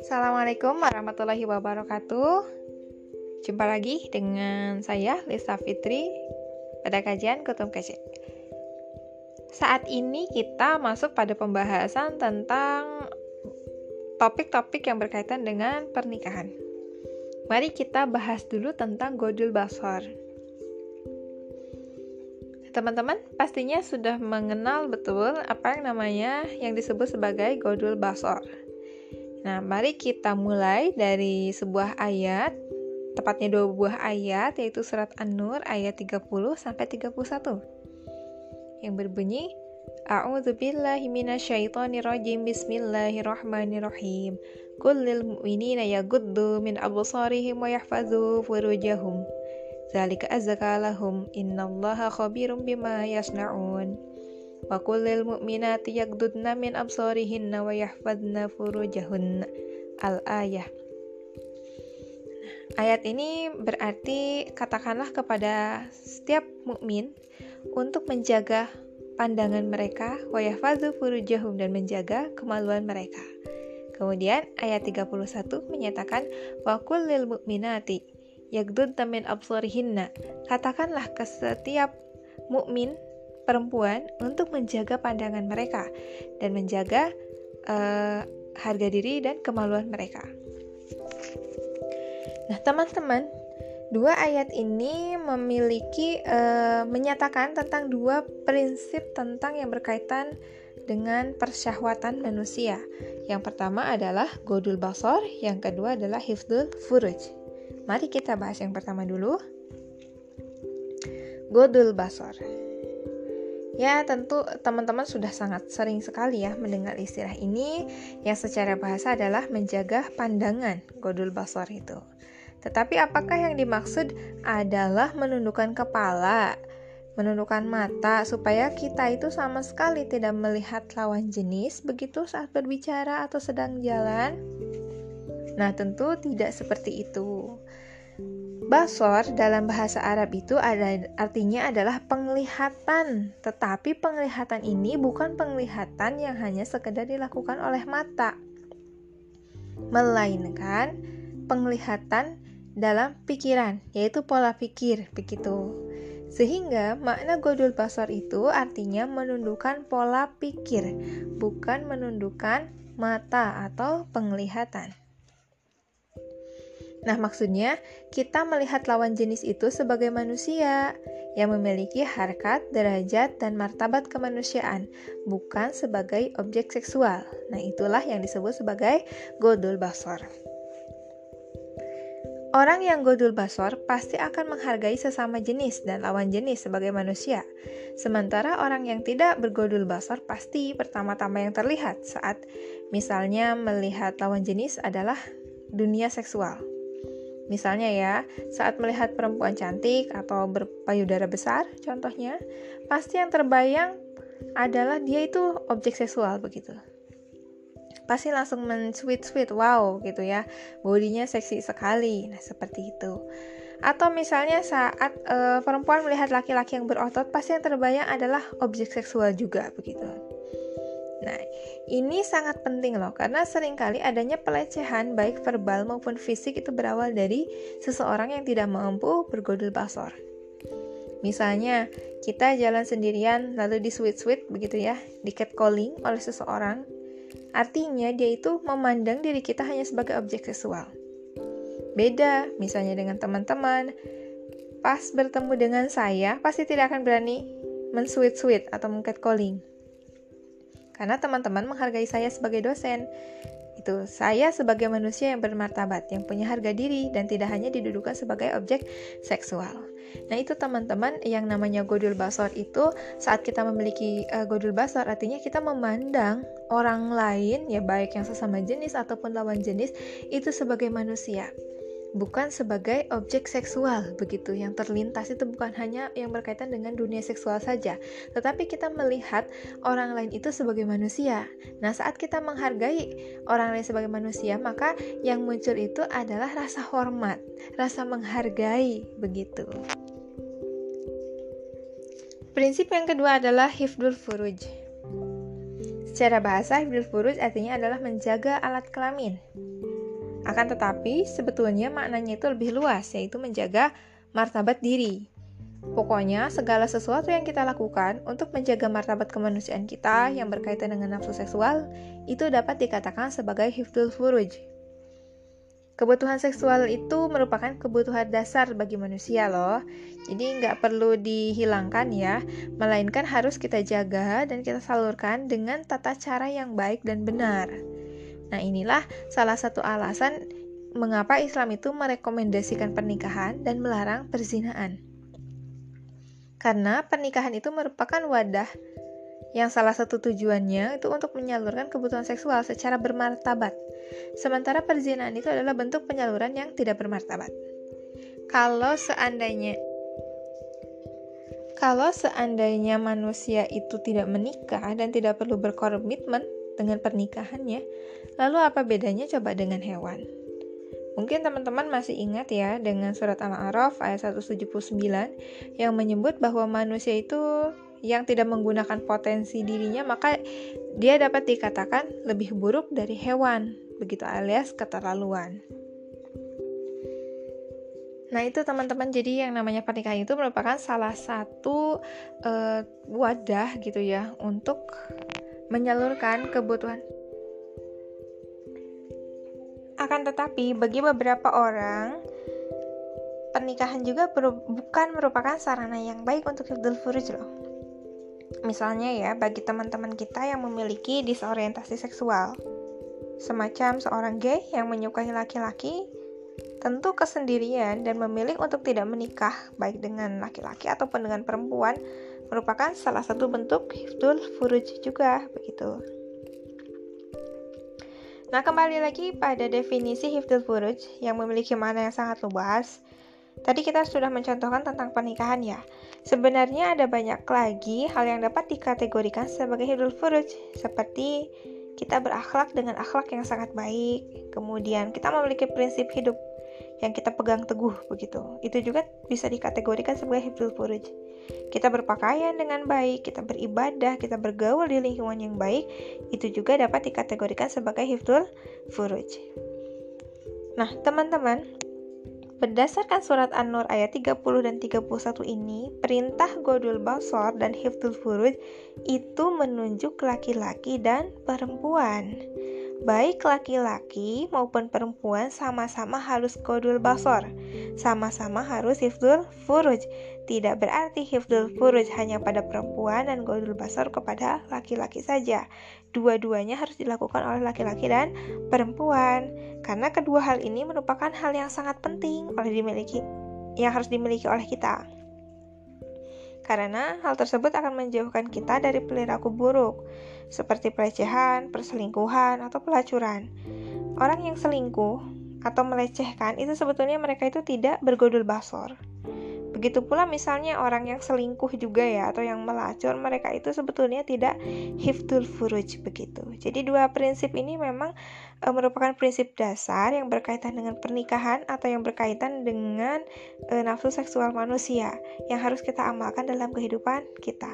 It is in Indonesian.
Assalamualaikum warahmatullahi wabarakatuh. Jumpa lagi dengan saya Lisa Fitri pada kajian Kutum Kecil. Saat ini kita masuk pada pembahasan tentang topik-topik yang berkaitan dengan pernikahan. Mari kita bahas dulu tentang Godul Basor. Teman-teman pastinya sudah mengenal betul apa yang namanya yang disebut sebagai Godul Basor. Nah, mari kita mulai dari sebuah ayat, tepatnya dua buah ayat, yaitu surat An-Nur ayat 30 sampai 31. Yang berbunyi, A'udzu billahi minasyaitonir rajim. Bismillahirrahmanirrahim. Kullil mu'minina yaghuddu min absarihim wa yahfazu furujahum. Zalika azka lahum. Innallaha khabirum bima yasna'un. Wa kullil mu'minati yagdudna min absarihinna wa yahfadna furujahunna. Al-ayah. Ayat ini berarti katakanlah kepada setiap mukmin untuk menjaga pandangan mereka wa yahfazu furujahum dan menjaga kemaluan mereka. Kemudian ayat 31 menyatakan wa kullil mu'minati yagdudna min absarihinna. Katakanlah ke setiap mukmin perempuan untuk menjaga pandangan mereka dan menjaga uh, harga diri dan kemaluan mereka. Nah, teman-teman, dua ayat ini memiliki uh, menyatakan tentang dua prinsip tentang yang berkaitan dengan persyahwatan manusia. Yang pertama adalah godul basor, yang kedua adalah hifdul furuj. Mari kita bahas yang pertama dulu. Godul basor. Ya, tentu teman-teman sudah sangat sering sekali ya mendengar istilah ini yang secara bahasa adalah menjaga pandangan godul basor itu. Tetapi apakah yang dimaksud adalah menundukkan kepala, menundukkan mata supaya kita itu sama sekali tidak melihat lawan jenis begitu saat berbicara atau sedang jalan? Nah, tentu tidak seperti itu. Basor dalam bahasa Arab itu ada artinya adalah penglihatan, tetapi penglihatan ini bukan penglihatan yang hanya sekedar dilakukan oleh mata, melainkan penglihatan dalam pikiran, yaitu pola pikir, begitu. Sehingga makna godul basor itu artinya menundukkan pola pikir, bukan menundukkan mata atau penglihatan. Nah, maksudnya kita melihat lawan jenis itu sebagai manusia yang memiliki harkat, derajat, dan martabat kemanusiaan, bukan sebagai objek seksual. Nah, itulah yang disebut sebagai godul basor. Orang yang godul basor pasti akan menghargai sesama jenis dan lawan jenis sebagai manusia. Sementara orang yang tidak bergodul basor pasti pertama-tama yang terlihat saat misalnya melihat lawan jenis adalah dunia seksual. Misalnya ya, saat melihat perempuan cantik atau berpayudara besar, contohnya, pasti yang terbayang adalah dia itu objek seksual begitu. Pasti langsung men-sweet-sweet, wow gitu ya, bodinya seksi sekali. Nah, seperti itu. Atau misalnya saat uh, perempuan melihat laki-laki yang berotot, pasti yang terbayang adalah objek seksual juga begitu. Nah, ini sangat penting loh karena sering kali adanya pelecehan baik verbal maupun fisik itu berawal dari seseorang yang tidak mampu bergodul basor. Misalnya, kita jalan sendirian lalu di sweet-sweet begitu ya, di catcalling oleh seseorang. Artinya dia itu memandang diri kita hanya sebagai objek seksual. Beda misalnya dengan teman-teman, pas bertemu dengan saya pasti tidak akan berani men-sweet-sweet atau men-catcalling karena teman-teman menghargai saya sebagai dosen. Itu saya sebagai manusia yang bermartabat, yang punya harga diri dan tidak hanya didudukan sebagai objek seksual. Nah, itu teman-teman yang namanya godul basor itu saat kita memiliki uh, godul basor artinya kita memandang orang lain ya baik yang sesama jenis ataupun lawan jenis itu sebagai manusia bukan sebagai objek seksual begitu yang terlintas itu bukan hanya yang berkaitan dengan dunia seksual saja tetapi kita melihat orang lain itu sebagai manusia nah saat kita menghargai orang lain sebagai manusia maka yang muncul itu adalah rasa hormat rasa menghargai begitu Prinsip yang kedua adalah hifdul furuj. Secara bahasa, hifdul furuj artinya adalah menjaga alat kelamin. Akan tetapi, sebetulnya maknanya itu lebih luas, yaitu menjaga martabat diri. Pokoknya, segala sesuatu yang kita lakukan untuk menjaga martabat kemanusiaan kita yang berkaitan dengan nafsu seksual, itu dapat dikatakan sebagai hifdul furuj. Kebutuhan seksual itu merupakan kebutuhan dasar bagi manusia loh. Jadi nggak perlu dihilangkan ya, melainkan harus kita jaga dan kita salurkan dengan tata cara yang baik dan benar. Nah inilah salah satu alasan mengapa Islam itu merekomendasikan pernikahan dan melarang perzinaan. Karena pernikahan itu merupakan wadah yang salah satu tujuannya itu untuk menyalurkan kebutuhan seksual secara bermartabat Sementara perzinahan itu adalah bentuk penyaluran yang tidak bermartabat. Kalau seandainya kalau seandainya manusia itu tidak menikah dan tidak perlu berkomitmen dengan pernikahannya, lalu apa bedanya coba dengan hewan? Mungkin teman-teman masih ingat ya dengan surat Al-A'raf ayat 179 yang menyebut bahwa manusia itu yang tidak menggunakan potensi dirinya maka dia dapat dikatakan lebih buruk dari hewan begitu alias keterlaluan. Nah, itu teman-teman, jadi yang namanya pernikahan itu merupakan salah satu uh, wadah gitu ya untuk menyalurkan kebutuhan. Akan tetapi, bagi beberapa orang, pernikahan juga bukan merupakan sarana yang baik untuk hifdul furuj loh. Misalnya ya, bagi teman-teman kita yang memiliki disorientasi seksual semacam seorang gay yang menyukai laki-laki, tentu kesendirian dan memilih untuk tidak menikah baik dengan laki-laki ataupun dengan perempuan merupakan salah satu bentuk hifdul furuj juga begitu. Nah, kembali lagi pada definisi hifdul furuj yang memiliki makna yang sangat luas. Tadi kita sudah mencontohkan tentang pernikahan ya. Sebenarnya ada banyak lagi hal yang dapat dikategorikan sebagai hifdul furuj seperti kita berakhlak dengan akhlak yang sangat baik, kemudian kita memiliki prinsip hidup yang kita pegang teguh begitu. Itu juga bisa dikategorikan sebagai hifdzul furuj. Kita berpakaian dengan baik, kita beribadah, kita bergaul di lingkungan yang baik, itu juga dapat dikategorikan sebagai hifdzul furuj. Nah, teman-teman, Berdasarkan surat An-Nur ayat 30 dan 31 ini, perintah Godul Basor dan Hifdul Furuj itu menunjuk laki-laki dan perempuan. Baik laki-laki maupun perempuan sama-sama harus Godul Basor, sama-sama harus Hifdul Furuj. Tidak berarti Hifdul Furuj hanya pada perempuan dan Godul Basor kepada laki-laki saja. Dua-duanya harus dilakukan oleh laki-laki dan perempuan karena kedua hal ini merupakan hal yang sangat penting oleh dimiliki yang harus dimiliki oleh kita. Karena hal tersebut akan menjauhkan kita dari perilaku buruk seperti pelecehan, perselingkuhan, atau pelacuran. Orang yang selingkuh atau melecehkan itu sebetulnya mereka itu tidak bergodul basor. Begitu pula misalnya orang yang selingkuh juga ya atau yang melacur mereka itu sebetulnya tidak hifdul furuj begitu. Jadi dua prinsip ini memang e, merupakan prinsip dasar yang berkaitan dengan pernikahan atau yang berkaitan dengan e, nafsu seksual manusia yang harus kita amalkan dalam kehidupan kita.